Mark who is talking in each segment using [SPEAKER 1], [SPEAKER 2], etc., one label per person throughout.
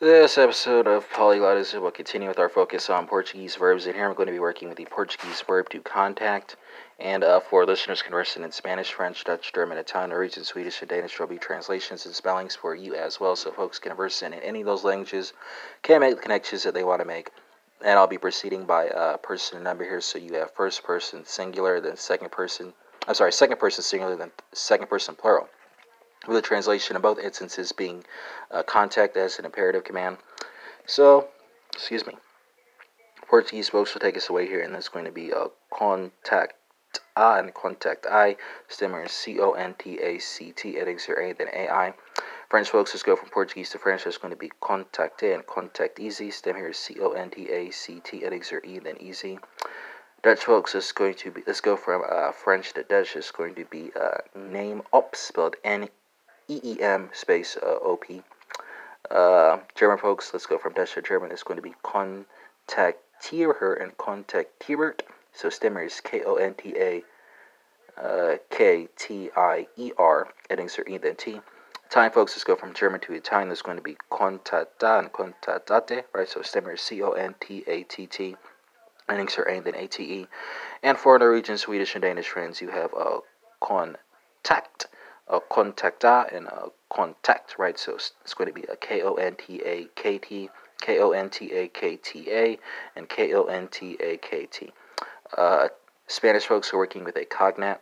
[SPEAKER 1] This episode of Polyglotism will continue with our focus on Portuguese verbs, and here I'm going to be working with the Portuguese verb to contact. And uh, for listeners conversing in Spanish, French, Dutch, German, Italian, Norwegian, Swedish, and Danish, there will be translations and spellings for you as well, so folks conversing in any of those languages can make the connections that they want to make. And I'll be proceeding by uh, person and number here, so you have first person singular, then second person, I'm sorry, second person singular, then second person plural with the translation in both instances being uh, contact as an imperative command. So, excuse me. Portuguese folks will take us away here, and that's going to be a uh, contact a and contactai. Stemmer is C O N T A C T. Edings are A, then A I. French folks, let's go from Portuguese to French. That's going to be contacte and contactez. Stem here is C O N T A C T. Edings are E, then easy. Dutch folks is going to be, let's go from uh, French to Dutch. It's going to be uh, neem op, spelled N E E M space uh, O P. Uh, German folks, let's go from Dutch to German. It's going to be her and kontaktiert. So stemmer is K O N T A uh, K T I E R. Endings are E then T. Italian folks, let's go from German to Italian. There's going to be contatta and contattate, right? So stemmer is C O N T A T T. Endings are A then A T E. And for Norwegian, Swedish, and Danish friends, you have a kontakt a kontakta and a kontakt, right? So it's going to be a K O N T A K T, K O N T A K T A, and K O N T A K T. Uh, Spanish folks are working with a cognate,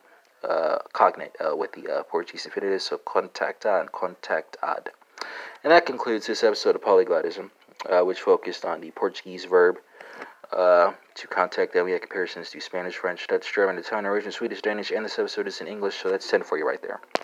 [SPEAKER 1] uh, cognate uh, with the uh, Portuguese infinitive, so contacta and contactad. And that concludes this episode of Polyglotism, uh, which focused on the Portuguese verb uh, to contact them. We had comparisons to Spanish, French, Dutch, German, Italian, Norwegian, Swedish, Danish, and this episode is in English, so that's 10 for you right there.